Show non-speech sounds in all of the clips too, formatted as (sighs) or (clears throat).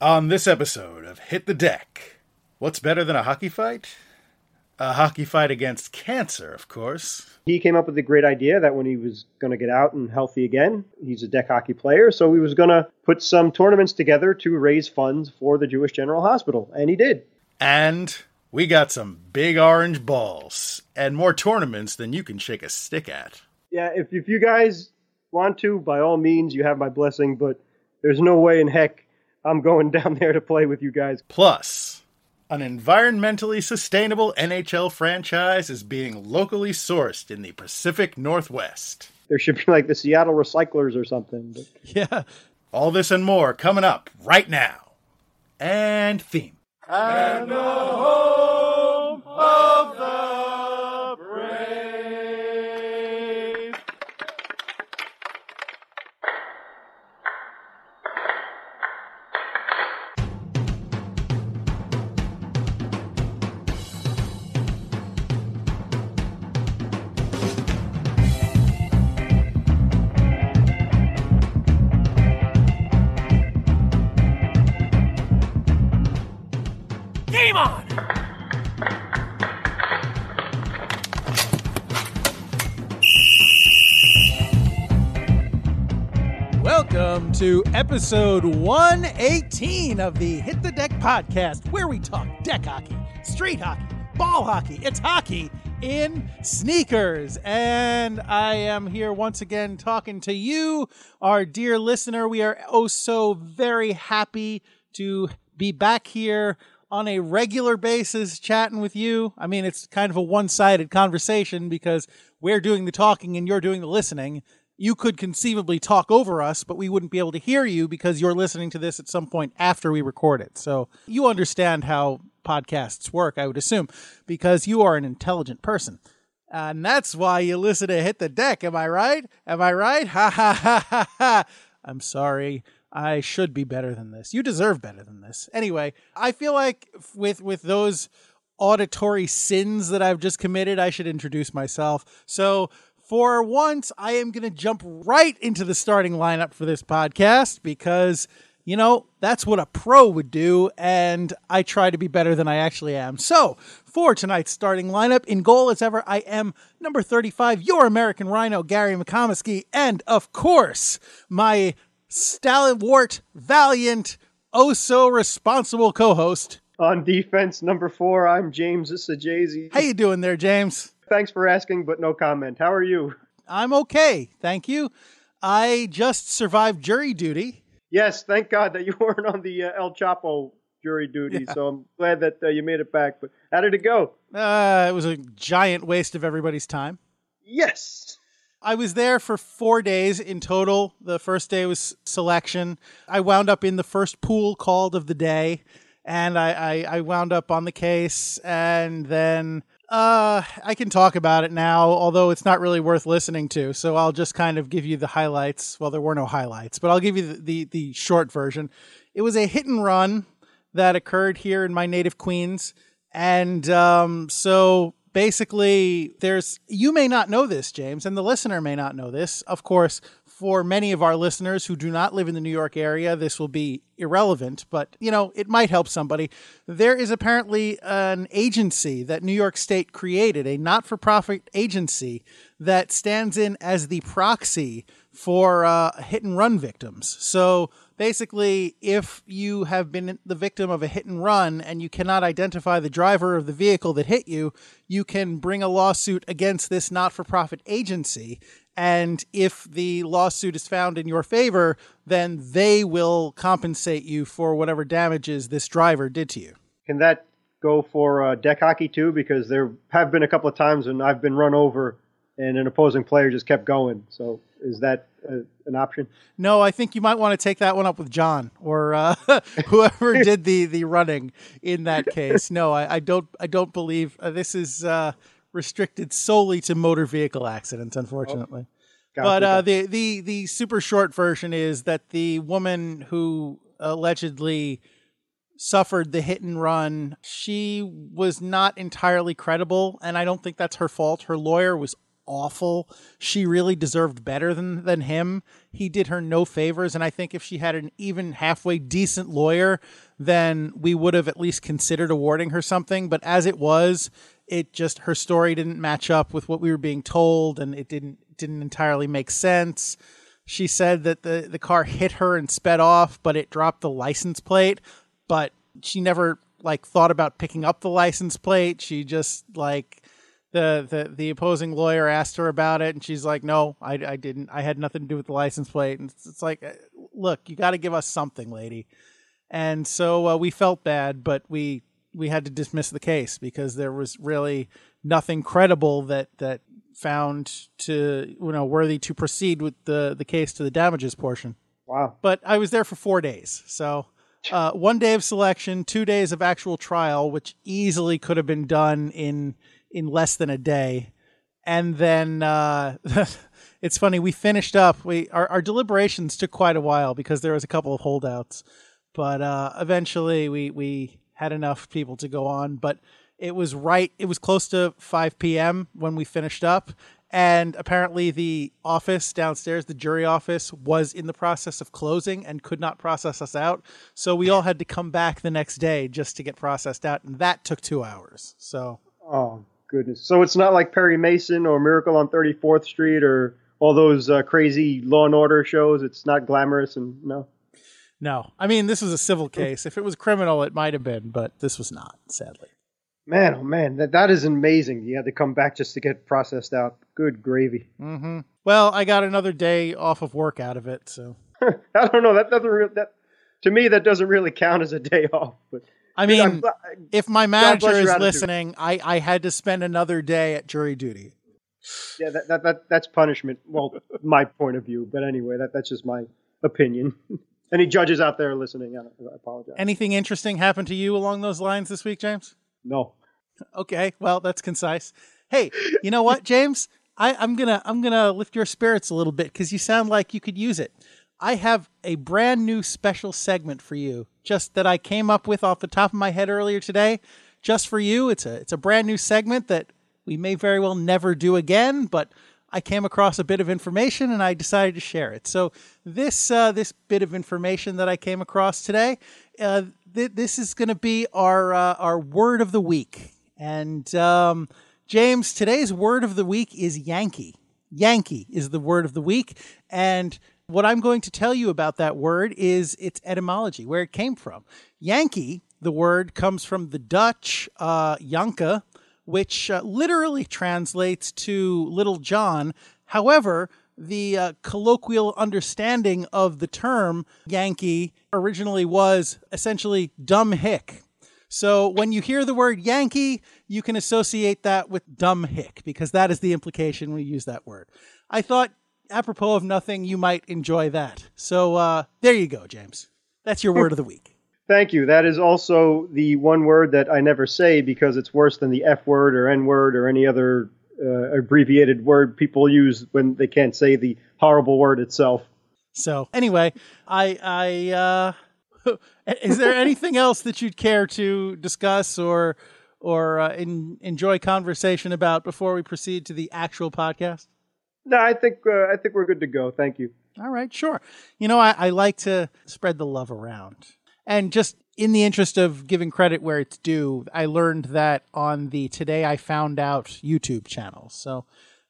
On this episode of Hit the Deck, what's better than a hockey fight? A hockey fight against cancer, of course. He came up with the great idea that when he was going to get out and healthy again, he's a deck hockey player, so he was going to put some tournaments together to raise funds for the Jewish General Hospital, and he did. And we got some big orange balls and more tournaments than you can shake a stick at. Yeah, if, if you guys want to, by all means, you have my blessing, but there's no way in heck I'm going (laughs) down there to play with you guys. Plus, an environmentally sustainable NHL franchise is being locally sourced in the Pacific Northwest. There should be like the Seattle Recyclers or something. But... (laughs) Yeah. All this and more coming up right now. And theme. And the home of to episode 118 of the Hit the Deck podcast, where we talk deck hockey, street hockey, ball hockey. It's hockey in sneakers. And I am here once again talking to you, our dear listener. We are oh so very happy to be back here on a regular basis chatting with you. I mean, it's kind of a one sided conversation because we're doing the talking and you're doing the listening. You could conceivably talk over us, but we wouldn't be able to hear you because you're listening to this at some point after we record it. So you understand how podcasts work, I would assume, because you are an intelligent person. And that's why you listen to Hit the Deck. Am I right? Am I right? (laughs) Ha ha ha ha ha. I'm sorry. I should be better than this. You deserve better than this. Anyway, I feel like with with those auditory sins that I've just committed, I should introduce myself. So, for once, I am going to jump right into the starting lineup for this podcast because you know, that's what a pro would do, and I try to be better than I actually am. So, for tonight's starting lineup, in goal as ever, I am number 35, your American Rhino, Gary McComiskey, and of course, my stalwart, valiant, oh so responsible co-host. On defense, number four, I'm James Sajazi. How you doing there, James? Thanks for asking, but no comment. How are you? I'm okay, thank you. I just survived jury duty. Yes, thank God that you (laughs) weren't on the uh, El Chapo jury duty. Yeah. So I'm glad that uh, you made it back. But how did it go? Uh, it was a giant waste of everybody's time. Yes. I was there for four days in total. The first day was selection. I wound up in the first pool called of the day, and I, I, I wound up on the case. And then uh, I can talk about it now, although it's not really worth listening to. So I'll just kind of give you the highlights. Well, there were no highlights, but I'll give you the, the, the short version. It was a hit and run that occurred here in my native Queens. And um, so basically there's you may not know this james and the listener may not know this of course for many of our listeners who do not live in the new york area this will be irrelevant but you know it might help somebody there is apparently an agency that new york state created a not-for-profit agency that stands in as the proxy for uh, hit and run victims so basically, if you have been the victim of a hit and run and you cannot identify the driver of the vehicle that hit you, you can bring a lawsuit against this not for profit agency. And if the lawsuit is found in your favor, then they will compensate you for whatever damages this driver did to you. Can that go for uh, deck hockey too? Because there have been a couple of times when I've been run over and an opposing player just kept going. So is that uh, an option? No, I think you might want to take that one up with John or uh, (laughs) whoever (laughs) did the the running in that case. No, I, I don't. I don't believe uh, this is uh, restricted solely to motor vehicle accidents. Unfortunately, Gotcha. but uh, the the the super short version is that the woman who allegedly suffered the hit and run, she was not entirely credible, and I don't think that's her fault. Her lawyer was awful. She really deserved better than than him. He did her no favors, and I think if she had an even halfway decent lawyer, then we would have at least considered awarding her something. But as it was, it just her story didn't match up with what we were being told, and it didn't didn't entirely make sense. She said that the the car hit her and sped off, but it dropped the license plate. But she never like thought about picking up the license plate. She just like the the the opposing lawyer asked her about it, and she's like, "No, I, I didn't. I had nothing to do with the license plate." And it's, it's like, uh, look, you got to give us something, lady. And so uh, we felt bad, but we we had to dismiss the case because there was really nothing credible that that found to you know worthy to proceed with the the case to the damages portion. Wow. But I was there for four days, so uh, one day of selection, two days of actual trial, which easily could have been done in in less than a day. And then uh, (laughs) it's funny, we finished up. We our, our deliberations took quite a while because there was a couple of holdouts, but uh, eventually we we had enough people to go on. But it was right. It was close to 5 p.m. when we finished up, and apparently the office downstairs, the jury office, was in the process of closing and could not process us out. So we all had to come back the next day just to get processed out, and that took two hours. So. Oh goodness! So it's not like Perry Mason or Miracle on 34th Street or all those uh, crazy Law and Order shows. It's not glamorous and no. No, I mean this was a civil case. If it was criminal, it might have been, but this was not, sadly. Man, oh man, that that is amazing. You had to come back just to get processed out. Good gravy. (laughs) Mm-hmm. Well, I got another day off of work out of it, so. I don't know. That doesn't re- that to me that doesn't really count as a day (laughs) off. But I mean, if my manager is listening, I I had to spend another day at jury duty. yeah, that, that that that's punishment. Well, (laughs) my point of view, but anyway, that that's just my opinion. Any judges out there listening, I, I apologize. Anything interesting happened to you along those lines this week, James? No, Okay, well, that's concise. Hey, you know what, James? I, I'm gonna I'm gonna lift your spirits a little bit because you sound like you could use it. I have a brand new special segment for you, just that I came up with off the top of my head earlier today, just for you. It's a it's a brand new segment that we may very well never do again, but I came across a bit of information and I decided to share it. So this uh, this bit of information that I came across today, uh, th- this is going to be our uh, our word of the week. And um, James, today's word of the week is Yankee. Yankee is the word of the week, and what I'm going to tell you about that word is its etymology, where it came from. Yankee, the word comes from the Dutch uh, which uh, literally translates to Little John. However, the uh, colloquial understanding of the term Yankee originally was essentially dumb hick. So when you hear the word Yankee, you can associate that with dumb hick because that is the implication when you use that word. I thought, apropos of nothing, you might enjoy that. So uh, there you go, James. That's your word of the week. Thank you. That is also the one word that I never say because it's worse than the F word or N word or any other uh, abbreviated word people use when they can't say the horrible word itself. So anyway, I I uh, (laughs) is there anything else that you'd care to discuss or or uh, in, enjoy conversation about before we proceed to the actual podcast? No, I think uh, I think we're good to go. Thank you. All right, sure. You know, I, I like to spread the love around. And just in the interest of giving credit where it's due, I learned that on the Today I Found Out YouTube channel. So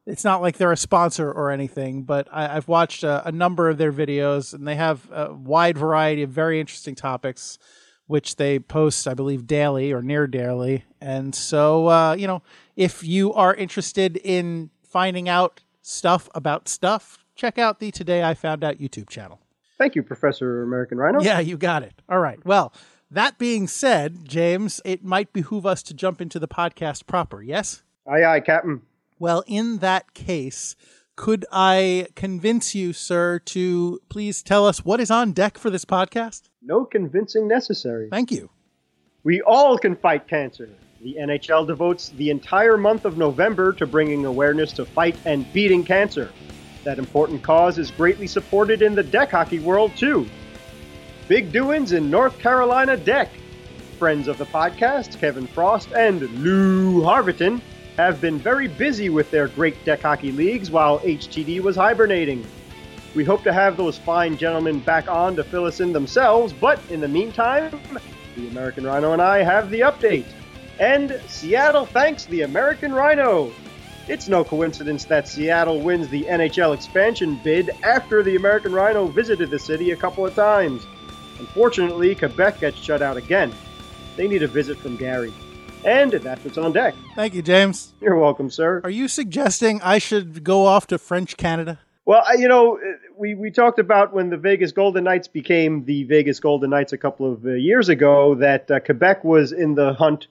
it's not like they're a sponsor or anything, but I, I've watched a, a number of their videos and they have a wide variety of very interesting topics, which they post, I believe, daily or near daily. And so, uh, you know, if you are interested in finding out stuff about stuff, check out the Today I Found Out YouTube channel. Thank you, Professor American Rhino. Yeah, you got it. All right. Well, that being said, James, it might behoove us to jump into the podcast proper, yes? Aye, aye, Captain. Well, in that case, could I convince you, sir, to please tell us what is on deck for this podcast? No convincing necessary. Thank you. We all can fight cancer. The NHL devotes the entire month of November to bringing awareness to fight and beating cancer. That important cause is greatly supported in the deck hockey world, too. Big doings in North Carolina deck. Friends of the podcast, Kevin Frost and Lou Harviton, have been very busy with their great deck hockey leagues while HTD was hibernating. We hope to have those fine gentlemen back on to fill us in themselves, but in the meantime, the American Rhino and I have the update. And Seattle thanks the American Rhino. It's no coincidence that Seattle wins the NHL expansion bid after the American Rhino visited the city a couple of times. Unfortunately, Quebec gets shut out again. They need a visit from Gary. And that's what's on deck. Thank you, James. You're welcome, sir. Are you suggesting I should go off to French Canada? Well, you know, we, we talked about when the Vegas Golden Knights became the Vegas Golden Knights a couple of uh, years ago that uh, Quebec was in the hunt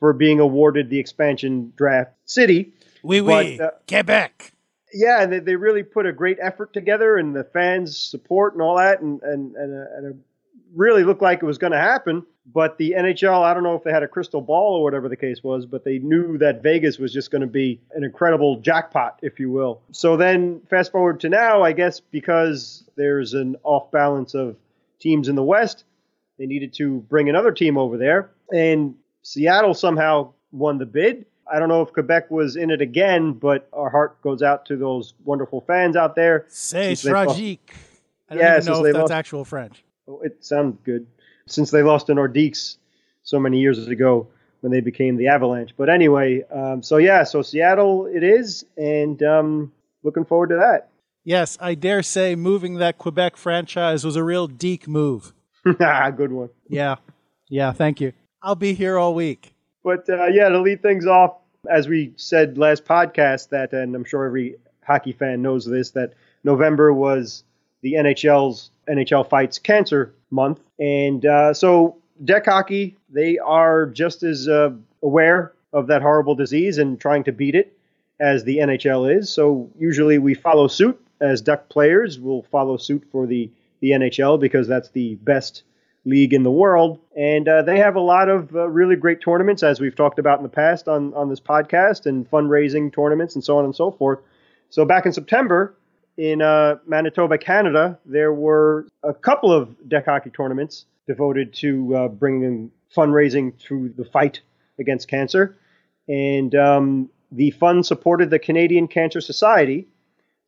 for being awarded the expansion draft city. Oui, oui, But, uh, Quebec. Yeah, and they, they really put a great effort together, and the fans' support and all that, and and and, uh, and it really looked like it was going to happen. But the NHL, I don't know if they had a crystal ball or whatever the case was, but they knew that Vegas was just going to be an incredible jackpot, if you will. So then, fast forward to now, I guess because there's an off balance of teams in the West, they needed to bring another team over there, and Seattle somehow won the bid. I don't know if Quebec was in it again, but our heart goes out to those wonderful fans out there. C'est lost- tragique. I don't Yeah, even know if that's lost- actual French. Oh, It sounds good. Since they lost to Nordiques so many years ago when they became the Avalanche. But anyway, um, so yeah, so Seattle it is, and um, looking forward to that. Yes, I dare say moving that Quebec franchise was a real deke move. (laughs) good one. Yeah. Yeah, thank you. I'll be here all week. But uh, yeah, to lead things off, as we said last podcast, that, and I'm sure every hockey fan knows this, that November was the NHL's NHL Fights Cancer Month. And uh, so, deck hockey, they are just as uh, aware of that horrible disease and trying to beat it as the NHL is. So, usually we follow suit as duck players. We'll follow suit for the, the NHL because that's the best league in the world. And uh, they have a lot of uh, really great tournaments, as we've talked about in the past on, on this podcast, and fundraising tournaments and so on and so forth. So back in September in uh, Manitoba, Canada, there were a couple of deck hockey tournaments devoted to uh, bringing fundraising to the fight against cancer. And um, the fund supported the Canadian Cancer Society.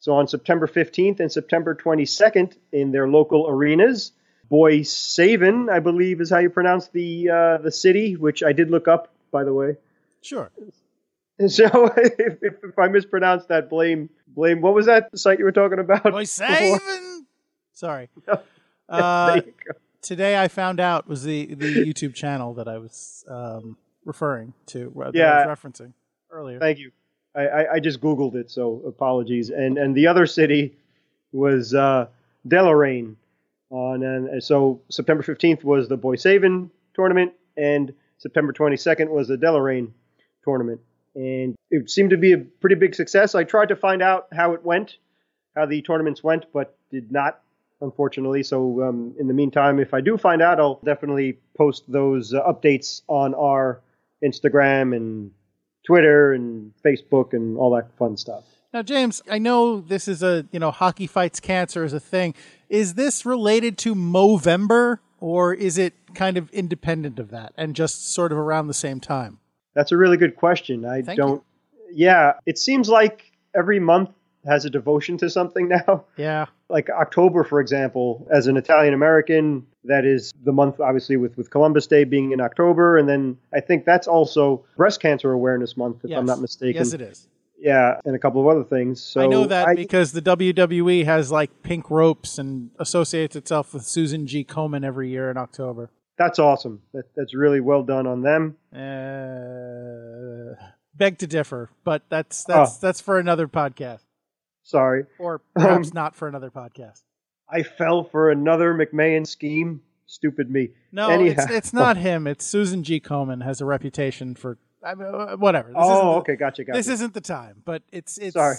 So on September 15th and September 22nd, in their local arenas, Boissevain, I believe is how you pronounce the uh, the city, which I did look up, by the way. Sure. So (laughs) if, if, I mispronounced that, blame blame. What was that site you were talking about? Boy, saving. Sorry. (laughs) Uh, today I found out was the, the YouTube channel that I was um, referring to, uh, that Yeah. I was referencing earlier. Thank you. I, I, I just googled it, so apologies. And and the other city was uh, Deloraine. And so September 15th was the Boissevain tournament, and September 22nd was the Deloraine tournament. And it seemed to be a pretty big success. I tried to find out how it went, how the tournaments went, but did not, unfortunately. So um, in the meantime, if I do find out, I'll definitely post those uh, updates on our Instagram and Twitter and Facebook and all that fun stuff. Now, James, I know this is a you know hockey fights cancer is a thing. Is this related to Movember, or is it kind of independent of that and just sort of around the same time? That's a really good question. I Thank don't. Yeah, it seems like every month has a devotion to something (laughs) now. Yeah. Like October, for example, as an Italian American, that is the month, obviously, with, with Columbus Day being in October. And then I think that's also Breast Cancer Awareness Month, if yes. I'm not mistaken. Yes, it is. Yeah, and a couple of other things. So I know that I- because the WWE has like pink ropes and associates itself with Susan G. Komen every year in October. that's awesome. That, that's really well done on them. Uh, beg to differ, but that's that's Oh. that's for another podcast, Sorry. or (laughs) perhaps Um, not for another podcast. I fell for another McMahon scheme. Stupid me. No, it's it's not (laughs) him. It's Susan G. Komen has a reputation for I mean, uh, whatever. This Oh, okay. Gotcha. Gotcha. This isn't the time, but it's it's. Sorry.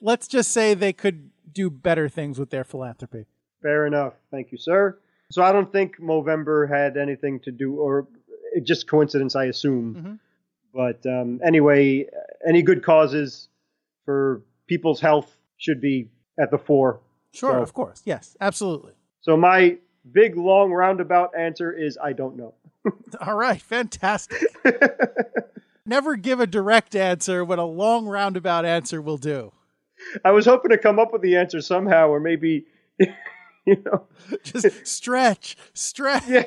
Let's just say they could do better things with their philanthropy. Fair enough. Thank you, sir. So I don't think Movember had anything to do, or it just coincidence, I assume. Mhm. But um, anyway, any good causes for people's health should be at the fore. Sure, So- of course, yes, absolutely. So my big, long, roundabout answer is I don't know. (laughs) All right, fantastic. (laughs) Never give a direct answer when a long roundabout answer will do. I was hoping to come up with the answer somehow, or maybe, (laughs) you know, Just stretch, stretch. Yeah.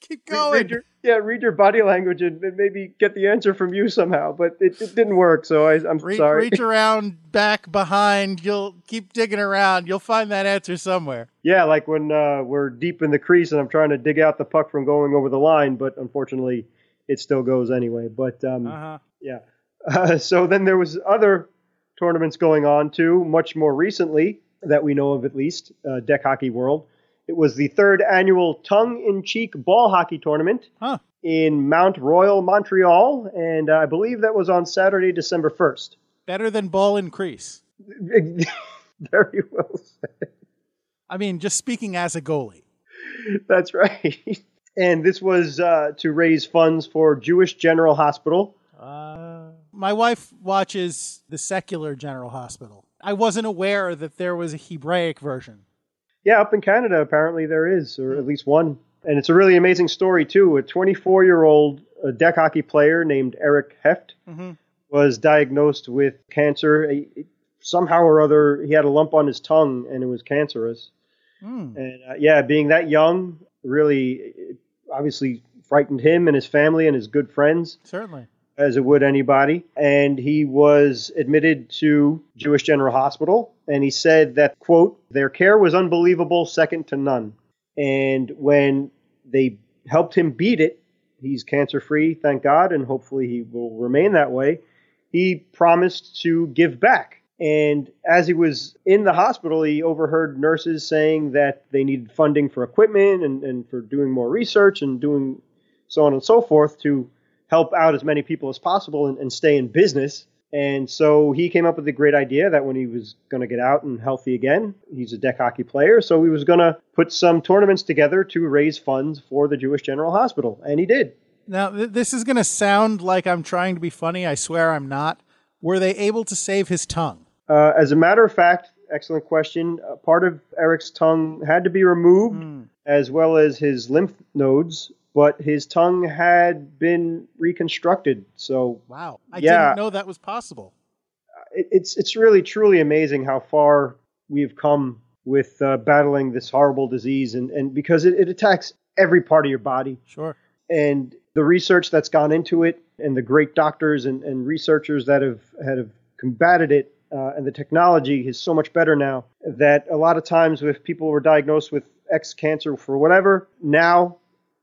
Keep going. read your, yeah, read your body language and, and maybe get the answer from you somehow. But it, it didn't work, so I, I'm Re- sorry. Reach around, back, behind. You'll keep digging around. You'll find that answer somewhere. Yeah, like when uh, we're deep in the crease and I'm trying to dig out the puck from going over the line, but unfortunately, it still goes anyway. But um, Uh-huh. yeah. Uh, (laughs) so then there was other tournaments going on too, much more recently that we know of at least, uh, Deck Hockey World. It was the third annual tongue-in-cheek ball hockey tournament Huh. in Mount Royal, Montreal, and I believe that was on Saturday, December 1st. Better than ball and crease. (laughs) Very well said. I mean, just speaking as a goalie. That's right. (laughs) And this was uh, to raise funds for Jewish General Hospital. Uh, my wife watches the secular General Hospital. I wasn't aware that there was a Hebraic version. Yeah, up in Canada, apparently there is, or at least one. And it's a really amazing story, too. A 24 year old deck hockey player named Eric Heft Mm-hmm. was diagnosed with cancer. Somehow or other, he had a lump on his tongue and it was cancerous. Mm. And uh, yeah, being that young really obviously frightened him and his family and his good friends. Certainly. As it would anybody. And he was admitted to Jewish General Hospital. And he said that, quote, their care was unbelievable, second to none. And when they helped him beat it, he's cancer free, thank God, and hopefully he will remain that way. He promised to give back. And as he was in the hospital, he overheard nurses saying that they needed funding for equipment and, and for doing more research and doing so on and so forth to help out as many people as possible and, and stay in business. And so he came up with the great idea that when he was going to get out and healthy again, he's a deck hockey player, so he was going to put some tournaments together to raise funds for the Jewish General Hospital, and he did. Now, th- this is going to sound like I'm trying to be funny. I swear I'm not. Were they able to save his tongue? Uh, as a matter of fact, excellent question. Uh, part of Eric's tongue had to be removed, Mm. as well as his lymph nodes, but his tongue had been reconstructed. So Wow. I Yeah. didn't know that was possible. it, it's it's really truly amazing how far we've come with uh, battling this horrible disease, and and because it, it attacks every part of your body, Sure. and the research that's gone into it, and the great doctors and, and researchers that have have combated it, uh, and the technology is so much better now that a lot of times if people were diagnosed with X cancer for whatever, now.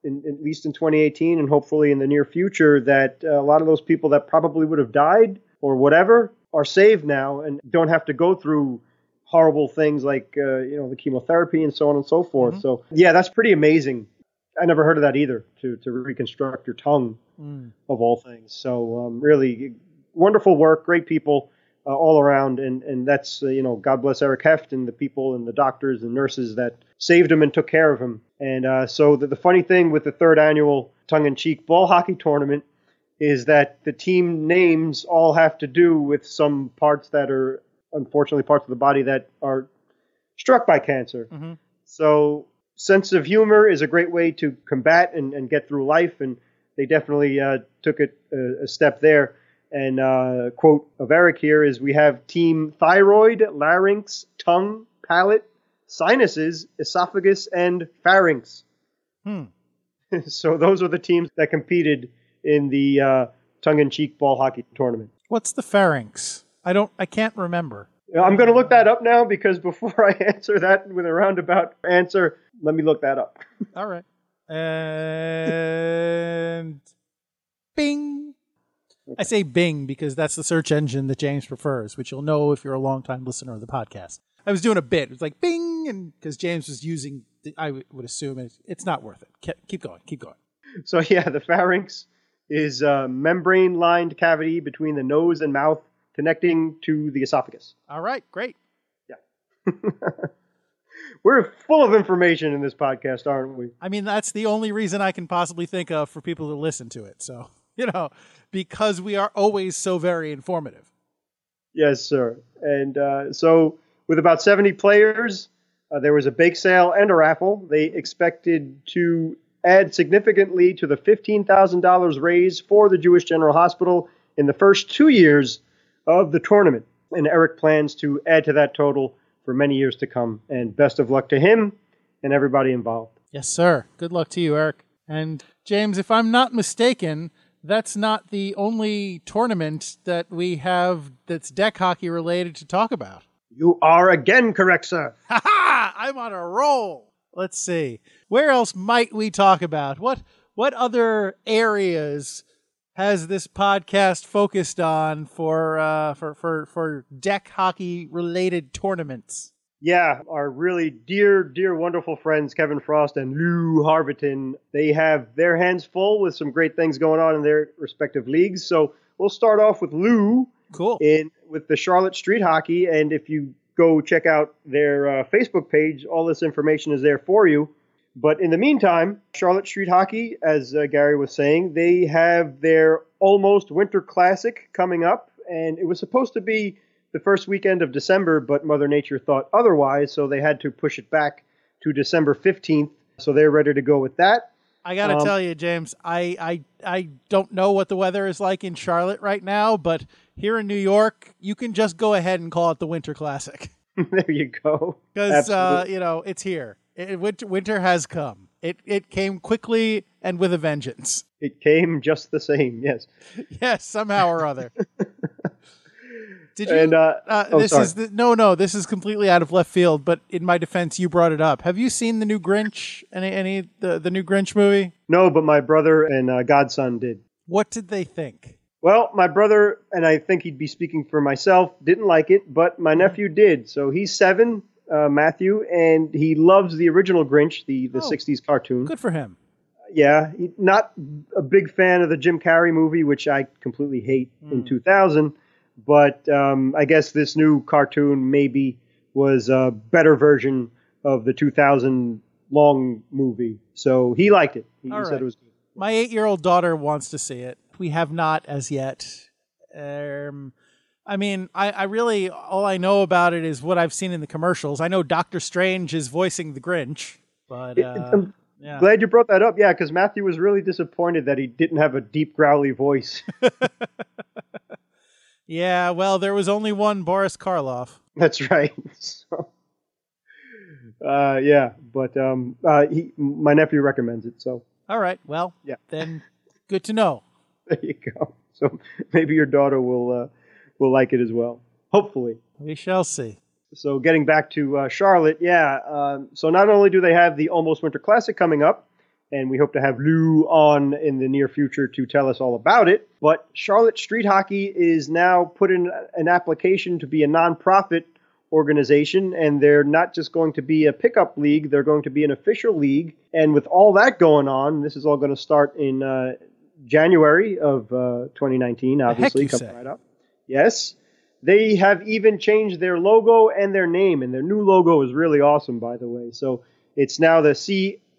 In, at least in 2018 and hopefully in the near future that uh, a lot of those people that probably would have died or whatever are saved now and don't have to go through horrible things like uh, you know the chemotherapy and so on and so forth. Mhm. So yeah, that's pretty amazing. I never heard of that either to to reconstruct your tongue Mm. of all things. So um, really wonderful work, great people uh, all around, and and that's uh, you know God bless Eric Heft and the people and the doctors and nurses that saved him and took care of him. And uh, so the, the funny thing with the third annual tongue-in-cheek ball hockey tournament is that the team names all have to do with some parts that are unfortunately parts of the body that are struck by cancer. Mhm. So sense of humor is a great way to combat and, and get through life, and they definitely uh, took it a, a step there. And uh, quote of Eric here is: "We have team thyroid, larynx, tongue, palate, sinuses, esophagus, and pharynx." Hmm. (laughs) so those are the teams that competed in the uh, tongue-in-cheek ball hockey tournament. What's the pharynx? I don't. I can't remember. I'm going to look that up now because before (laughs) I answer that with a roundabout answer, let me look that up. (laughs) All right. And Bing. I say Bing because that's the search engine that James prefers, which you'll know if you're a longtime listener of the podcast. I was doing a bit. It was like Bing, and because James was using, the, I w- would assume it's, it's not worth it. Ke- Keep going. Keep going. So (laughs) yeah, the pharynx is a membrane-lined cavity between the nose and mouth, connecting to the esophagus. All right. Great. Yeah. (laughs) We're full of information in this podcast, aren't we? I mean, that's the only reason I can possibly think of for people to listen to it. So, you know, because we are always so very informative. Yes, sir. And uh, so, with about 70 players, uh, there was a bake sale and a raffle. They expected to add significantly to the $15,000 raised for the Jewish General Hospital in the first two years of the tournament. And Eric plans to add to that total for many years to come. And best of luck to him and everybody involved. Yes, sir. Good luck to you, Eric. And James, if I'm not mistaken, that's not the only tournament that we have that's deck hockey related to talk about. You are again correct, sir. (laughs) Ha ha! I'm on a roll. Let's see. Where else might we talk about? What what other areas has this podcast focused on for uh, for for for deck hockey related tournaments? Yeah, our really dear, dear, wonderful friends Kevin Frost and Lou Harviton, they have their hands full with some great things going on in their respective leagues. So we'll start off with Lou. Cool. In with the Charlotte Street Hockey, and if you go check out their uh, Facebook page, all this information is there for you. But in the meantime, Charlotte Street Hockey, as uh, Gary was saying, they have their almost Winter Classic coming up, and it was supposed to be the first weekend of December, but Mother Nature thought otherwise, so they had to push it back to December 15th. So they're ready to go with that. I got to Um, tell you, James, I, I I don't know what the weather is like in Charlotte right now, but here in New York, you can just go ahead and call it the Winter Classic (laughs) there you go. because uh, you know it's here. It, winter, winter has come. It it came quickly and with a vengeance. It came just the same, yes. (laughs) Yes, somehow or other. (laughs) Did you? And uh, uh, oh, this sorry. is the, no, no. This is completely out of left field. But in my defense, you brought it up. Have you seen the new Grinch? Any any the the new Grinch movie? no, but my brother and uh, godson did. What did they think? Well, my brother, and I think he'd be speaking for myself, didn't like it, but my nephew did. So he's seven, uh, Matthew, and he loves the original Grinch, the, the Oh. 60s cartoon. Good for him. Yeah, he, not a big fan of the Jim Carrey movie, which I completely hate in 2000. But um, I guess this new cartoon maybe was a better version of the 2000 long movie. So he liked it. He, said it was good. My eight year old daughter wants to see it. We have not as yet. Um, I mean, I, I really all I know about it is what I've seen in the commercials. I know Doctor Strange is voicing the Grinch, but uh, yeah. Glad you brought that up. Yeah, because Matthew was really disappointed that he didn't have a deep, growly voice. (laughs) yeah. Well, there was only one Boris Karloff. (laughs) That's right. (laughs) So, uh, yeah, but um, uh, he, my nephew recommends it. So All right. Well, Yeah. (laughs) Then good to know. there you go. So maybe your daughter will uh, will like it as well. Hopefully. We shall see. So getting back to uh, Charlotte, yeah. Um, so not only do they have the Almost Winter Classic coming up, and we hope to have Lou on in the near future to tell us all about it, but Charlotte Street Hockey is now put in an application to be a nonprofit organization, and they're not just going to be a pickup league; they're going to be an official league. And with all that going on, this is all going to start in uh, January of uh, 2019. Obviously, coming say? right up. Yes. They have even changed their logo and their name, and their new logo is really awesome, by the way. So it's now the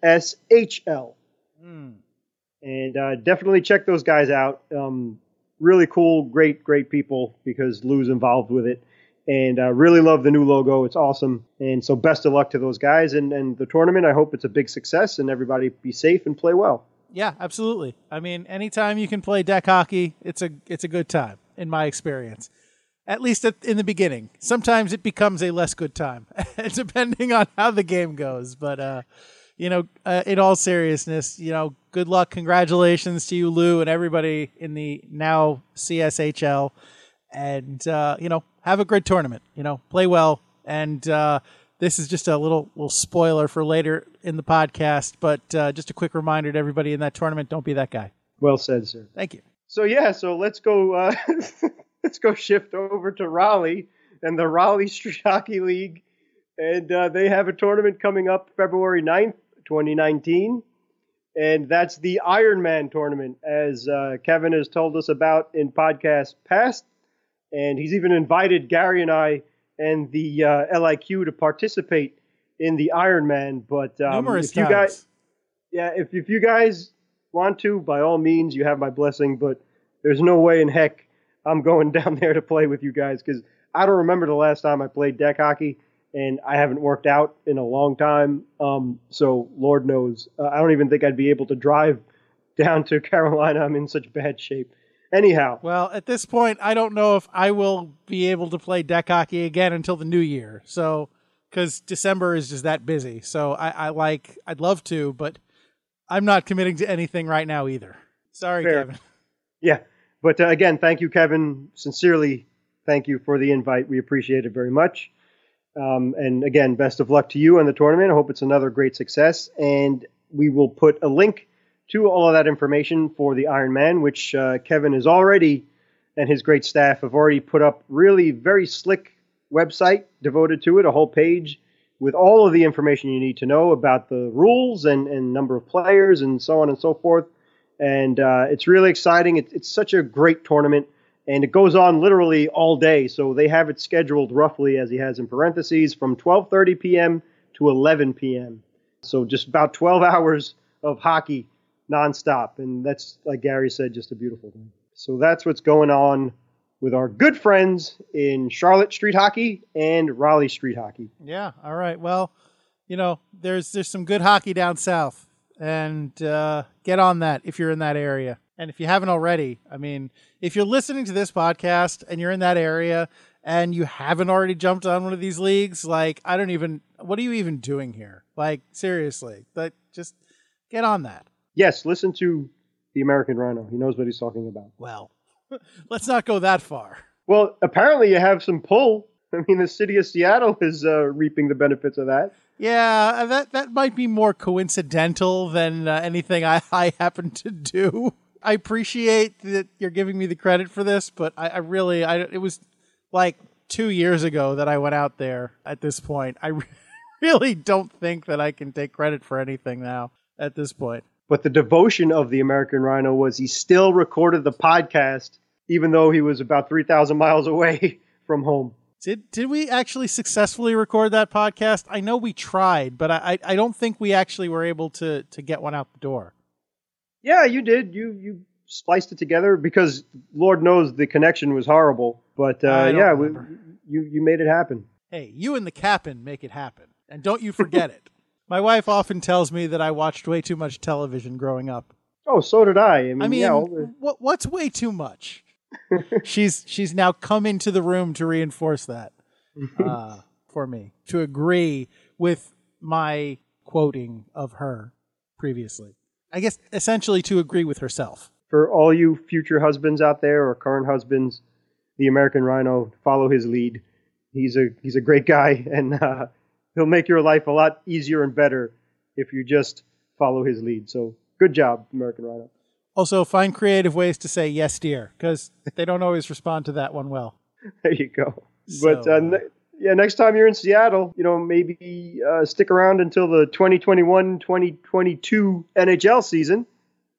CSHL, Hmm. and uh, definitely check those guys out. Um, really cool, great, great people because Lou's involved with it, and uh, really love the new logo. It's awesome, and so best of luck to those guys and and the tournament. I hope it's a big success and everybody be safe and play well. Yeah, absolutely. I mean, anytime you can play deck hockey, it's a it's a good time in my experience. At least at, in the beginning. Sometimes it becomes a less good time, (laughs) depending on how the game goes. But uh, you know, uh, in all seriousness, you know, good luck, congratulations to you, Lou, and everybody in the now CSHL, and uh, you know, have a great tournament. You know, play well, and uh, this is just a little little spoiler for later in the podcast, but uh, just a quick reminder to everybody in that tournament: don't be that guy. Well said, sir. Thank you. So yeah, so let's go. Uh, (laughs) let's go shift over to Raleigh and the Raleigh Street Hockey League, and uh, they have a tournament coming up February 9th, 2019, and that's the Ironman tournament, as uh, Kevin has told us about in podcasts past, and he's even invited Gary and I and the uh, LIQ to participate in the Ironman. But um, Numerous if you times. guys, yeah, if if you guys want to, by all means, you have my blessing. But there's no way in heck I'm going (laughs) down there to play with you guys because I don't remember the last time I played deck hockey, and I haven't worked out in a long time. Um, so Lord knows, uh, I don't even think I'd be able to drive (laughs) down to Carolina. I'm in such bad shape. Anyhow, Well, at this point, I don't know if I will be able to play deck hockey again until the new year. So, because December is just that busy. So I, I like, I'd love to, but I'm not committing to anything right now either. Sorry, Fair. Kevin. yeah. But uh, again, thank you, Kevin. Sincerely, thank you for the invite. We appreciate it very much. Um, and again, best of luck to you and the tournament. I hope it's another great success. And we will put a link to all of that information for the Iron Man, which uh, Kevin has already and his great staff have already put up really very slick website devoted to it, a whole page with all of the information you need to know about the rules and, and number of players and so on and so forth. And uh, it's really exciting. It, it's such a great tournament, and it goes on literally all day. So they have it scheduled roughly, as he has in parentheses, from 12:30 p.m. to 11 p.m. So just about 12 (laughs) hours of hockey nonstop, and that's like Gary said, just a beautiful thing. So that's what's going on with our good friends in Charlotte Street Hockey and Raleigh Street Hockey. Yeah. All right. Well, you know, there's there's some good hockey down south, and uh, get on that if you're in that area. And if you haven't already, I mean, if you're listening to this podcast and you're in that area and you haven't already jumped on one of these leagues, like I don't even. What are you even doing here? Like seriously, like just get on that. Yes, listen to the American Rhino. He knows what he's talking about. Well, (laughs) let's not go that far. Well, apparently you have some pull. I mean, the city of Seattle is uh, reaping the benefits of that. Yeah, that that might be more coincidental than uh, anything I, I happen to do. I appreciate that you're giving me the credit for this, but I, I really, I it was like two years ago that I went out there. At this point, I (laughs) really don't think that I can take credit for anything now. At this point, But the devotion of the American Rhino was he still recorded the podcast, even though he was about 3,000 miles away (laughs) from home. did did we actually successfully record that podcast? I know we tried, but I I, I don't think we actually were able to to get one out the door. Yeah, you did. You you spliced it together because Lord knows the connection was horrible. But uh, yeah, we, you you made it happen. Hey, you and the cap'n make it happen. And don't you forget it. (laughs) My wife often tells me that I watched way too much television growing up. Oh, so did I. I mean, I mean, yeah, the- what what's way too much? (laughs) she's she's now come into the room to reinforce that (laughs) uh, for me to agree with my quoting of her previously. I guess essentially to agree with herself. for all you future husbands out there or current husbands, the American Rhino, follow his lead. He's a he's a great guy, (laughs) and uh, he'll make your life a lot easier and better if you just follow his lead. So good job, American Rhino. Also, find creative ways to say yes, dear, because they don't always respond to that one well. (laughs) There you go. So, but uh, uh, yeah, next time you're in Seattle, you know, maybe uh, stick around until the 2021-2022 NHL season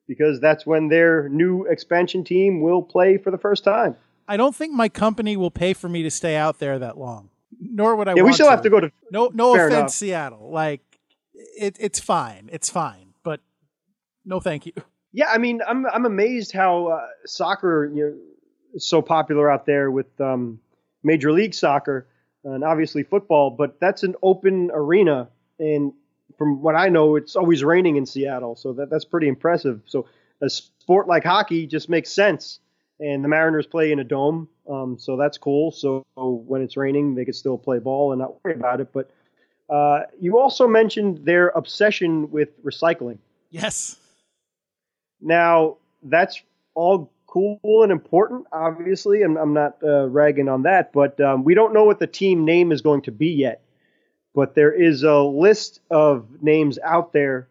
because that's when their new expansion team will play for the first time. I don't think my company will pay for me to stay out there that long. Nor would I. Yeah, we still have to go to No, no Fair offense, enough. Seattle. Like, it, it's fine. It's fine. But no, thank you. Yeah, I mean, I'm I'm amazed how uh, soccer you know is so popular out there with um, Major League Soccer and obviously football, but that's an open arena, and from what I know, it's always raining in Seattle, so that that's pretty impressive. So a sport like hockey just makes sense, and the Mariners play in a dome, um, so that's cool. So when it's raining, they can still play ball and not worry about it. But uh, you also mentioned their obsession with recycling. Yes. Now, that's all cool and important, obviously, and I'm not uh, ragging on that, but um, we don't know what the team name is going to be yet. But there is a list of names out there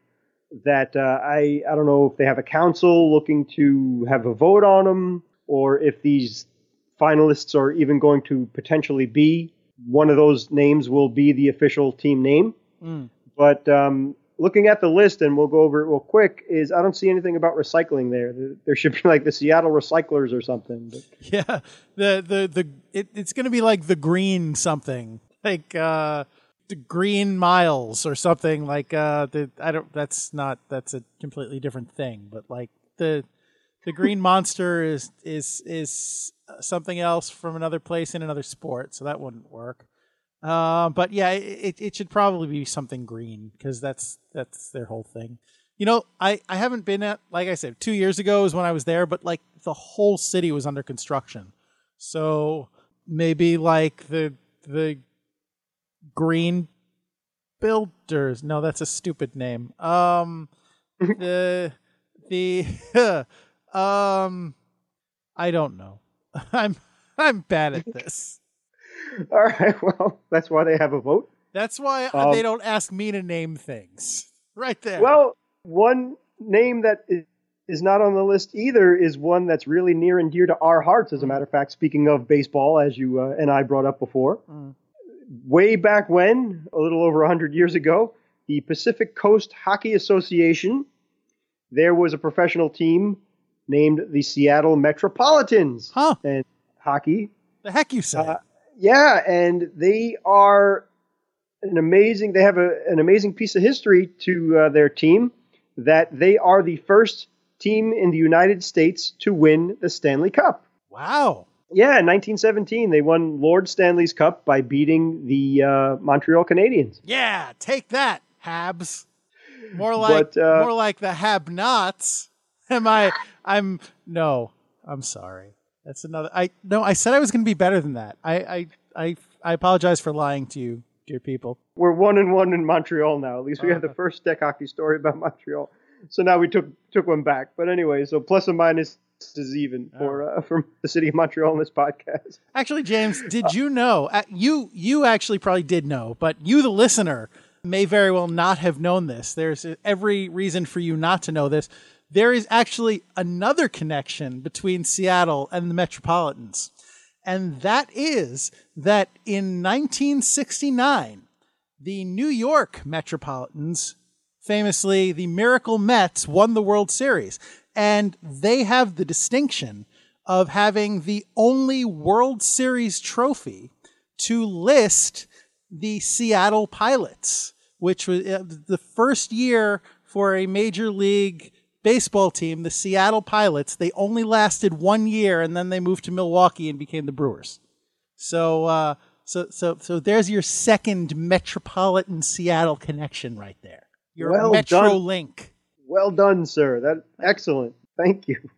that uh, I I don't know if they have a council looking to have a vote on them, or if these finalists are even going to potentially be one of those names will be the official team name. Mm. But um, looking at the list, and we'll go over it real quick, is I don't see anything about recycling there. There- should be (laughs) like the Seattle Recyclers or something. But (laughs) Yeah. The the the it, it's going to be like the green something like uh the green miles or something like uh the I don't that's not that's a completely different thing but like the the green (laughs) monster is is is something else from another place in another sport so that wouldn't work. Uh, but yeah, it, it should probably be something green because that's that's their whole thing. You know, I, I haven't been at like I said, two years ago is when I was there, but like the whole city was under construction. So maybe like the the green builders. No, that's a stupid name. Um (laughs) the the (laughs) um I don't know. (laughs) I'm I'm bad at this. (laughs) All right. Well, that's why they have a vote. That's why Um, they don't ask me to name things. (laughs) Right there. Well, one name that is, not on the list either is one that's really near and dear to our hearts. As a matter of fact, speaking of baseball, as you uh, and I brought up before, Mm. way back when, a little over 100 years ago, the Pacific Coast Hockey Association, there was a professional team named the Seattle Metropolitans Huh. and hockey. the heck you say? Uh, yeah, and they are an amazing. They have a, an amazing piece of history to uh, their team. That they are the first team in the United States to win the Stanley Cup. wow. Yeah, in 1917 they won Lord Stanley's Cup by beating the uh, Montreal Canadiens. Yeah, take that, Habs. More like But, uh, more like the Have-Nots. Am I? I'm no. I'm sorry. That's another. I no. I said I was going to be better than that. I I I I apologize for lying to you, dear people. We're one and one in Montreal now. At least we have the Uh-huh. first deck hockey story about Montreal. So now we took took one back. But anyway, so plus or minus is even for uh, from the city of Montreal in this podcast. Actually, James, did you know? uh, You you actually probably did know, but you, the listener, may very well not have known this. There's every reason for you not to know this. There is actually another connection between Seattle and the Metropolitans, and that is that in 1969, the New York Metropolitans, famously the Miracle Mets, won the World Series, and they have the distinction of having the only World Series trophy to list the Seattle Pilots, which was uh, the first year for a major league baseball team, the Seattle Pilots. They only lasted one year and then they moved to Milwaukee and became the Brewers. So, uh, so, so, so there's your second metropolitan Seattle connection right there. Your Well Metro done. Link. Well done, sir. That excellent. Thank you.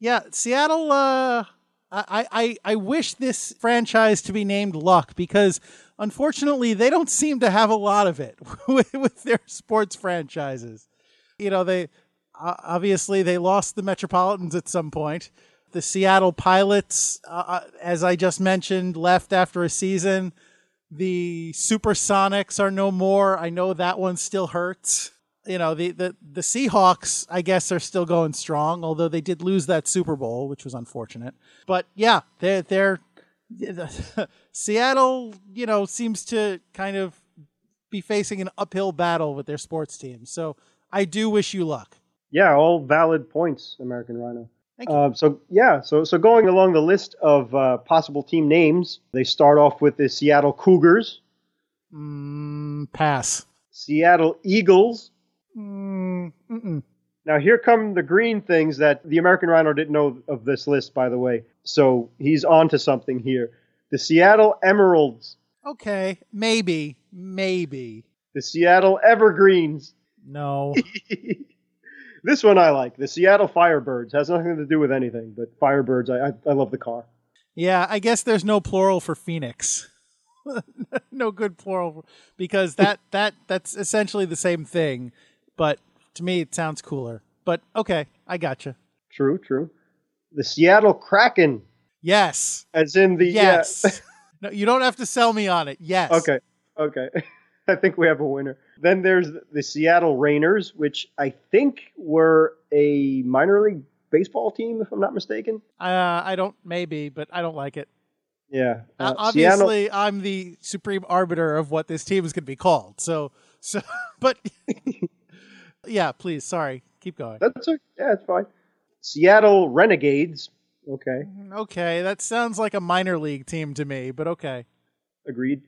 Yeah, Seattle. Uh, I, I I wish this franchise to be named Luck because unfortunately they don't seem to have a lot of it (laughs) with, with their sports franchises. You know, they obviously they lost the Metropolitans at some point. The Seattle Pilots, uh, uh, as I just mentioned, left after a season. The Supersonics are no more. I know that one still hurts you know the, the the Seahawks I guess are still going strong although they did lose that Super Bowl which was unfortunate but yeah they're they're (laughs) Seattle you know seems to kind of be facing an uphill battle with their sports team so I do wish you luck Yeah, all valid points, American Rhino. Thank you. Uh, so yeah, so so going along the list of uh, possible team names, they start off with the Seattle Cougars, mm, pass Seattle Eagles. mm, mm-mm. Now here come the green things that the American Rhino didn't know of this list, by the way. So he's on to something here. The Seattle Emeralds, okay maybe maybe the Seattle Evergreens. no (laughs) this one I like. The Seattle Firebirds has nothing to do with anything, but Firebirds. I I, I love the car. Yeah, I guess there's no plural for Phoenix. (laughs) no good plural because that (laughs) that that's essentially the same thing, but to me it sounds cooler. But okay, I gotcha. True, true. The Seattle Kraken, Yes. as in the Yes. (laughs) no, you don't have to sell me on it. Yes. Okay, okay. (laughs) I think we have a winner. Then there's the Seattle Rainiers, which I think were a minor league baseball team, if I'm not mistaken. Uh, I don't maybe, but I don't like it. Yeah. Uh, uh, Seattle- obviously, I'm the supreme arbiter of what this team is going to be called. So, so, (laughs) but (laughs) yeah, please. Sorry, keep going. That's a, yeah, it's fine. Seattle Renegades. Okay, Okay, that sounds like a minor league team to me, but okay. agreed.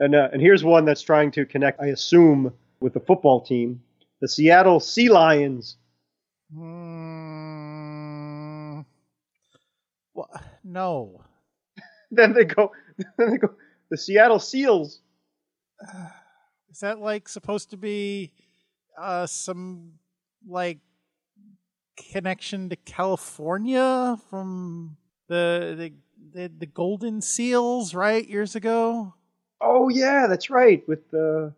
And uh, and here's one that's trying to connect, I assume, with the football team. The Seattle Sea Lions. Mm, wha- no. (laughs) Then they go, (laughs) then they go. the Seattle Seals. (sighs) Is that like supposed to be uh, some like connection to California from the the the, the Golden Seals, right? Years ago. Oh yeah, that's right. With the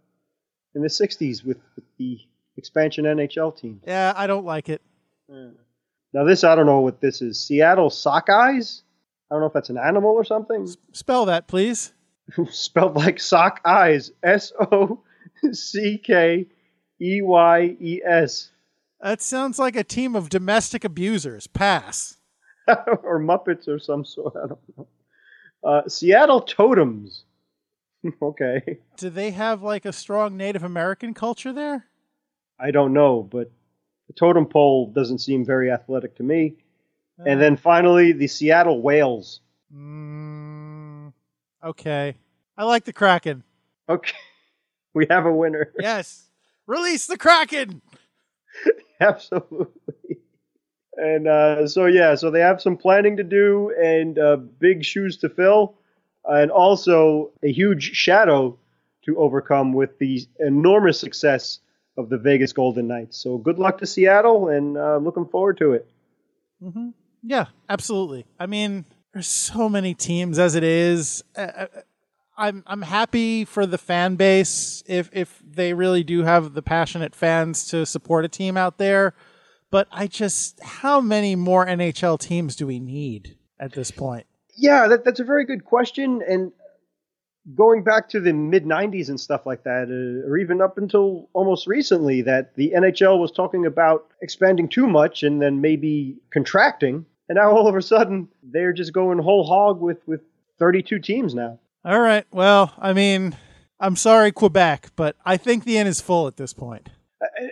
in the '60s with, with the expansion NHL team. Yeah, I don't like it. Now this, I don't know what this is. Seattle Sockeyes. I don't know if that's an animal or something. S- spell that, please. (laughs) Spelled like sock eyes. S O C K E Y E S. That sounds like a team of domestic abusers. Pass. (laughs) or Muppets or some sort. I don't know. Uh, Seattle Totems. (laughs) okay. Do they have like a strong Native American culture there? I don't know, but the totem pole doesn't seem very athletic to me. And then finally, the Seattle Whales. Mm, okay. I like the Kraken. Okay. (laughs) We have a winner. (laughs) Yes. Release the Kraken. Absolutely. And uh, so, yeah, so they have some planning to do and uh, big shoes to fill, and also a huge shadow to overcome with the enormous success of the Vegas Golden Knights. So, good luck to Seattle, and uh, looking forward to it. Mm-hmm. Yeah, absolutely. I mean, there's so many teams as it is. Uh, I'm I'm happy for the fan base if if they really do have the passionate fans to support a team out there. But I just how many more NHL teams do we need at this point? Yeah, that, that's a very good question. And going back to the mid 90s and stuff like that, uh, or even up until almost recently, that the NHL was talking about expanding too much and then maybe contracting. And now all of a sudden, they're just going whole hog with, with 32 teams now. All right. Well, I mean, I'm sorry, Quebec, but I think the end is full at this point.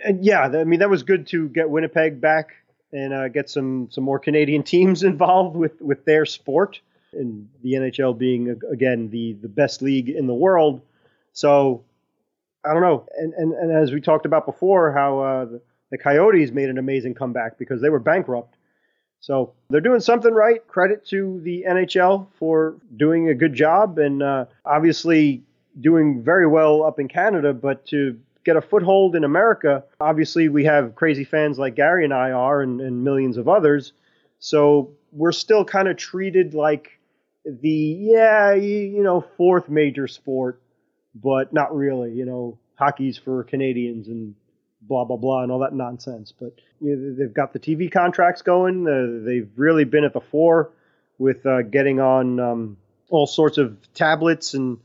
And yeah, I mean, that was good to get Winnipeg back and uh, get some, some more Canadian (laughs) teams involved with, with their sport and the NHL being again the the best league in the world. So I don't know. And and, and as we talked about before, how uh, the, the Coyotes made an amazing comeback because they were bankrupt. So they're doing something right. Credit to the NHL for doing a good job and uh, obviously doing very well up in Canada. But to get a foothold in America, obviously we have crazy fans like Gary and I are, and, and millions of others. So we're still kind of treated like the yeah you, know fourth major sport, but not really. You know, hockey's for Canadians and blah blah blah and all that nonsense. But you know, they've got the TV contracts going. Uh, they've really been at the fore with uh, getting on um, all sorts of tablets and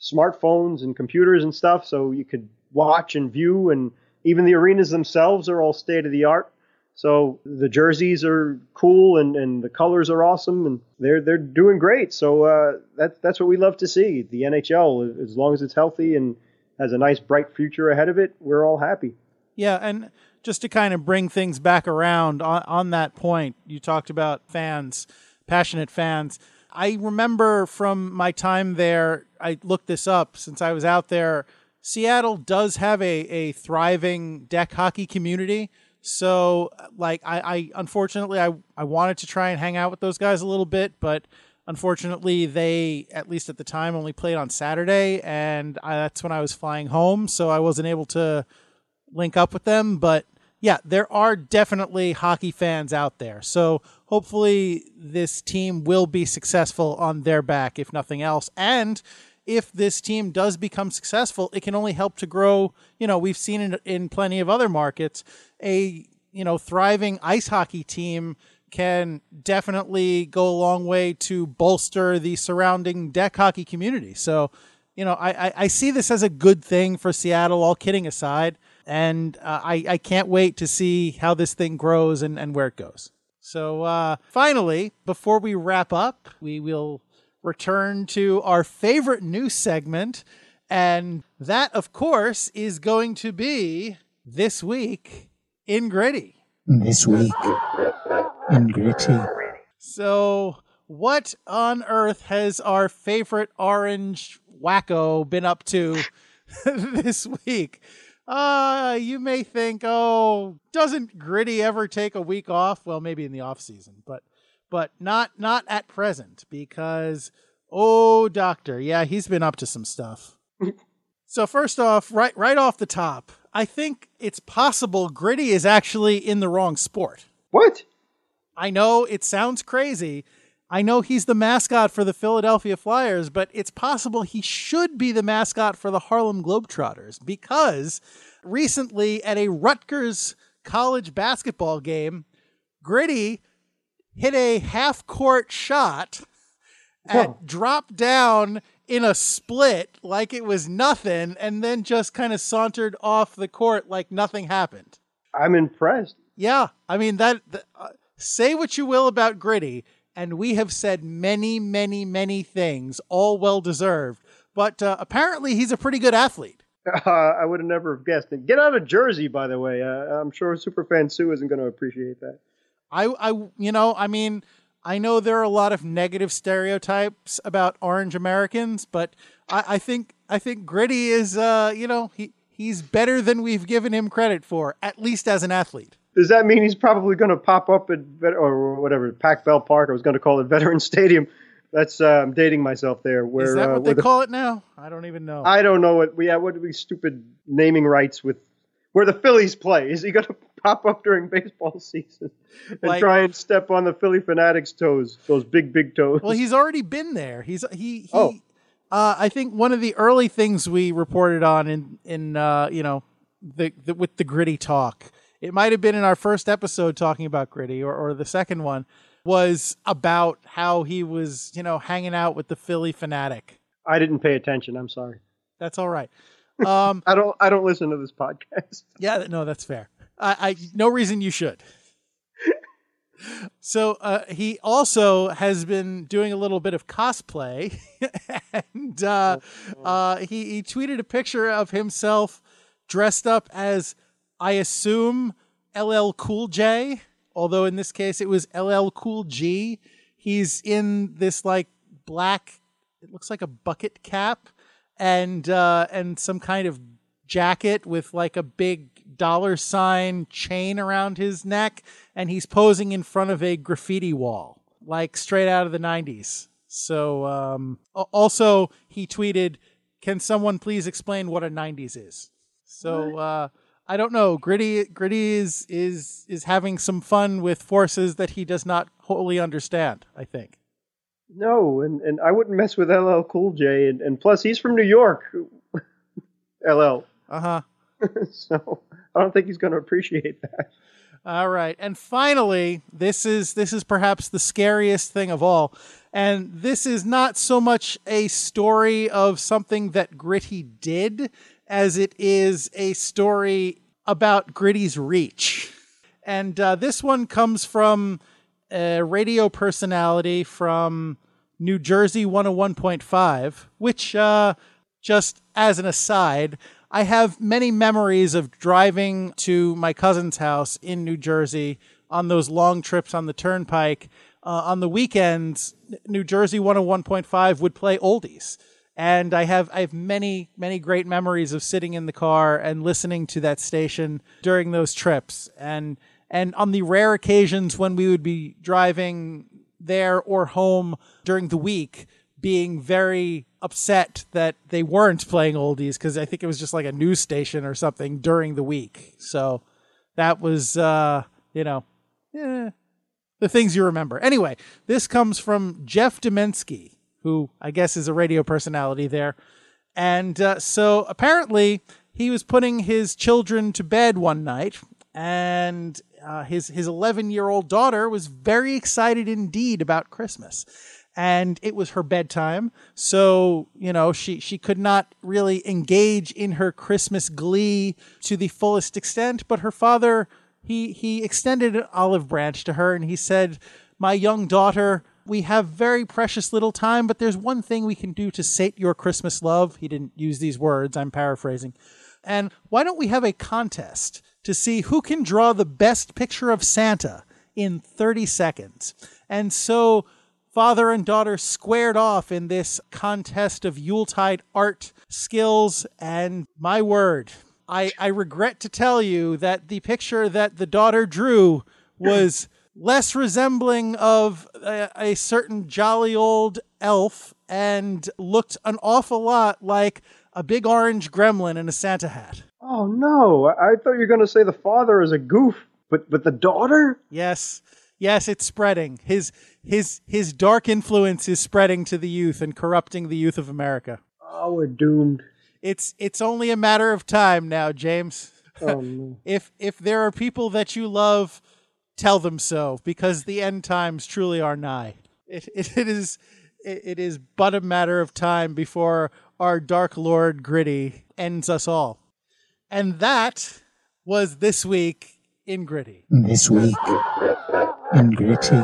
smartphones and computers and stuff, so you could watch and view. And even the arenas themselves are all state of the art. So the jerseys are cool and, and the colors are awesome and they're they're doing great. So uh, that's that's what we love to see. The NHL, as long as it's healthy and has a nice bright future ahead of it, we're all happy. Yeah, and just to kind of bring things back around on, on that point, you talked about fans, passionate fans. I remember from my time there, I looked this up since I was out there. Seattle does have a, a thriving deck hockey community so like I, I unfortunately I, I wanted to try and hang out with those guys a little bit, but unfortunately they at least at the time only played on Saturday and I, that's when I was flying home, so I wasn't able to link up with them, but yeah, there are definitely hockey fans out there. So hopefully this team will be successful on their back if nothing else and if this team does become successful, it can only help to grow. You know, we've seen it in plenty of other markets. A you know thriving ice hockey team can definitely go a long way to bolster the surrounding deck hockey community. So, you know, I, I, I see this as a good thing for Seattle, all kidding aside. And uh, I, I can't wait to see how this thing grows and, and where it goes. So, uh, finally, before we wrap up, we will return to our favorite news segment. And that, of course, is going to be this week in Gritty. This week in Gritty. So, what on earth has our favorite orange wacko been up to (laughs) this week? Uh, you may think, oh, doesn't Gritty ever take a week off? Well, maybe in the off season, but but not not at present because Oh, doctor. Yeah, he's been up to some stuff. (laughs) so first off, right right off the top, I think it's possible Gritty is actually in the wrong sport. What? I know it sounds crazy. I know he's the mascot for the Philadelphia Flyers, but it's possible he should be the mascot for the Harlem Globetrotters because recently at a Rutgers college basketball game, Gritty hit a half court shot and Whoa. dropped down in a split like it was nothing and then just kind of sauntered off the court like nothing happened. I'm impressed. Yeah, I mean that. th- uh, say what you will about Gritty, and we have said many, many, many things, all well deserved. But uh, apparently, he's a pretty good athlete. Uh, (laughs) I would have never have guessed it. Get out of Jersey, by the way. Uh, I'm sure Superfan Sue isn't going to appreciate that. I, I, you know, I mean, I know there are a lot of negative stereotypes about Orange Americans, but I, I think, I think Gritty is, uh, you know, he he's better than we've given him credit for, at least as an athlete. Does that mean he's probably going to pop up at or whatever Pac Bell Park? I was going to call it (laughs) Veteran Stadium. That's uh, I'm dating myself there. Where is that uh, what they the- call it now? I don't even know. I don't know what we have. What we stupid naming rights with where the Phillies play? Is he going to pop up during baseball season and Like- try and step on the Phillie Phanatics' toes? Those big, big toes. Well, he's already been there. He's he. he Oh. uh, I think one of the early things we reported on in in uh, you know the, the with the gritty talk. It might have been in our first episode talking about gritty, or, or the second one was about how he was you know hanging out with the Phillie Phanatic. I didn't pay attention. I'm sorry. That's all right. Um, (laughs) I don't. I don't listen to this podcast. Yeah, no, that's fair. I, I no reason you should. So uh, he also has been doing a little bit of cosplay, (laughs) and uh, uh, he he tweeted a picture of himself dressed up as I assume LL Cool J, although in this case it was LL Cool G. He's in this like black, it looks like a bucket cap, and uh, and some kind of jacket with like a big dollar sign chain around his neck and he's posing in front of a graffiti wall like straight out of the 90s so um also he tweeted can someone please explain what a 90s is? So uh i don't know. Gritty gritty is is is having some fun with forces that he does not wholly understand i think. No, and, and I wouldn't mess with LL Cool J, and, and plus he's from New York. (laughs) LL, uh-huh (laughs) so I don't think he's going to appreciate that. All right. And finally, this is this is perhaps the scariest thing of all. And this is not so much a story of something that Gritty did as it is a story about Gritty's reach. And uh, this one comes from a radio personality from New Jersey 101.5, which, uh, just as an aside, I have many memories of driving to my cousin's house in New Jersey on those long trips on the turnpike. Uh, on the weekends, New Jersey 101.5 would play oldies. And I have I have many many great memories of sitting in the car and listening to that station during those trips. And and on the rare occasions when we would be driving there or home during the week, being very upset that they weren't playing oldies because I think it was just like a news station or something during the week. So that was, uh, you know, eh, the things you remember. Anyway, this comes from Jeff Deminski, who I guess is a radio personality there. And uh, so apparently he was putting his children to bed one night, and uh, his his 11 year old daughter was very excited indeed about Christmas. And it was her bedtime, so you know she she could not really engage in her Christmas glee to the fullest extent. But her father he he extended an olive branch to her, and he said, "My young daughter." we have very precious little time, but there's one thing we can do to sate your Christmas love. He didn't use these words, I'm paraphrasing. And why don't we have a contest to see who can draw the best picture of Santa in 30 seconds? And so father and daughter squared off in this contest of Yuletide art skills, and my word, I, I regret to tell you that the picture that the daughter drew was (clears throat) less resembling of a, a certain jolly old elf and looked an awful lot like a big orange gremlin in a Santa hat. Oh no! I, thought you were going to say the father is a goof, but but the daughter? Yes, yes, it's spreading. His his his dark influence is spreading to the youth and corrupting the youth of America. Oh, we're doomed. It's it's only a matter of time now, James. Oh no! (laughs) If if there are people that you love, tell them so, because the end times truly are nigh. It it, it is it, it is but a matter of time before our dark lord Gritty ends us all. And that was this week in Gritty. This week in Gritty.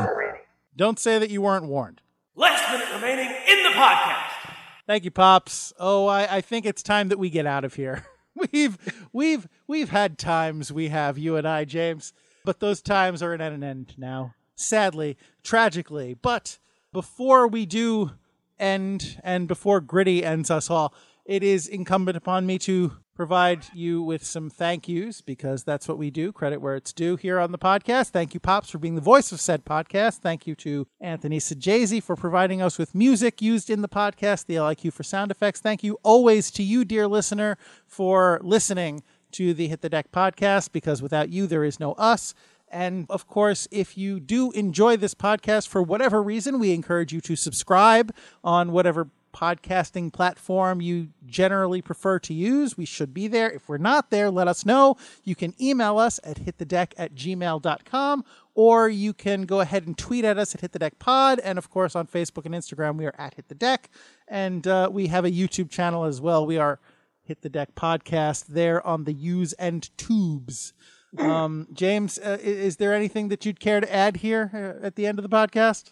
Don't say that you weren't warned. Last minute remaining in the podcast. Thank you, Pops. Oh, I, I think it's time that we get out of here. (laughs) We've we've we've had times we have, you and I, James, but those times are at an end now. Sadly, tragically. But before we do end and before Gritty ends us all, it is incumbent upon me to provide you with some thank yous because that's what we do. Credit where it's due here on the podcast. Thank you, Pops, for being the voice of said podcast. Thank you to Anthony Sajazi for providing us with music used in the podcast, the LIQ for sound effects. Thank you always to you, dear listener, for listening to the Hit the Deck podcast because without you, there is no us. And of course, if you do enjoy this podcast for whatever reason, we encourage you to subscribe on whatever podcasting platform you generally prefer to use. We should be there. If we're not there, let us know. You can email us at hitthedeck at gmail.com or you can go ahead and tweet at us at Hit the Deck Pod. And of course, on Facebook and Instagram, we are at Hit the Deck. And uh, we have a YouTube channel as well. We are Hit the Deck Podcast there on the Use and Tubes. (clears throat) Um, James, uh, is there anything that you'd care to add here uh, at the end of the podcast?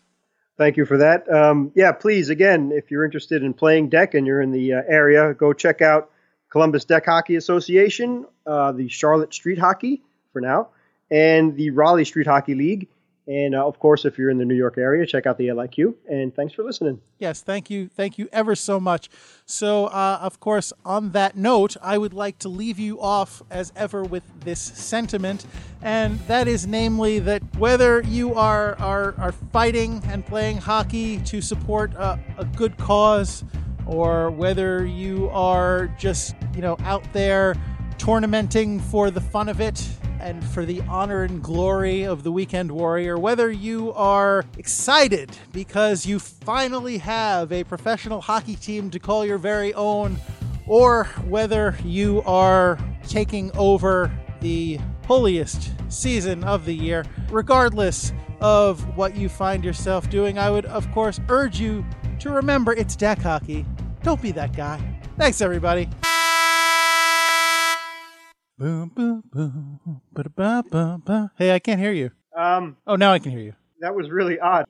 Thank you for that. Um, yeah, please, again, if you're interested in playing deck and you're in the uh, area, go check out Columbus Deck Hockey Association, uh, the Charlotte Street Hockey for now, and the Raleigh Street Hockey League. And uh, of course, if you're in the New York area, check out the LIQ. And thanks for listening. Yes, thank you. Thank you ever so much. So, uh, of course, on that note, I would like to leave you off as ever with this sentiment, and that is namely that whether you are, are, are fighting and playing hockey to support a, a good cause, or whether you are just, you know, out there tournamenting for the fun of it and for the honor and glory of the Weekend Warrior, whether you are excited because you finally have a professional hockey team to call your very own, or whether you are taking over the holiest season of the year, regardless of what you find yourself doing, I would, of course, urge you to remember it's deck hockey. Don't be that guy. Thanks, everybody. Boom, boom, boom. Ba-da-ba-ba-ba. Hey, I can't hear you. Um, Oh, now I can hear you. that was really odd.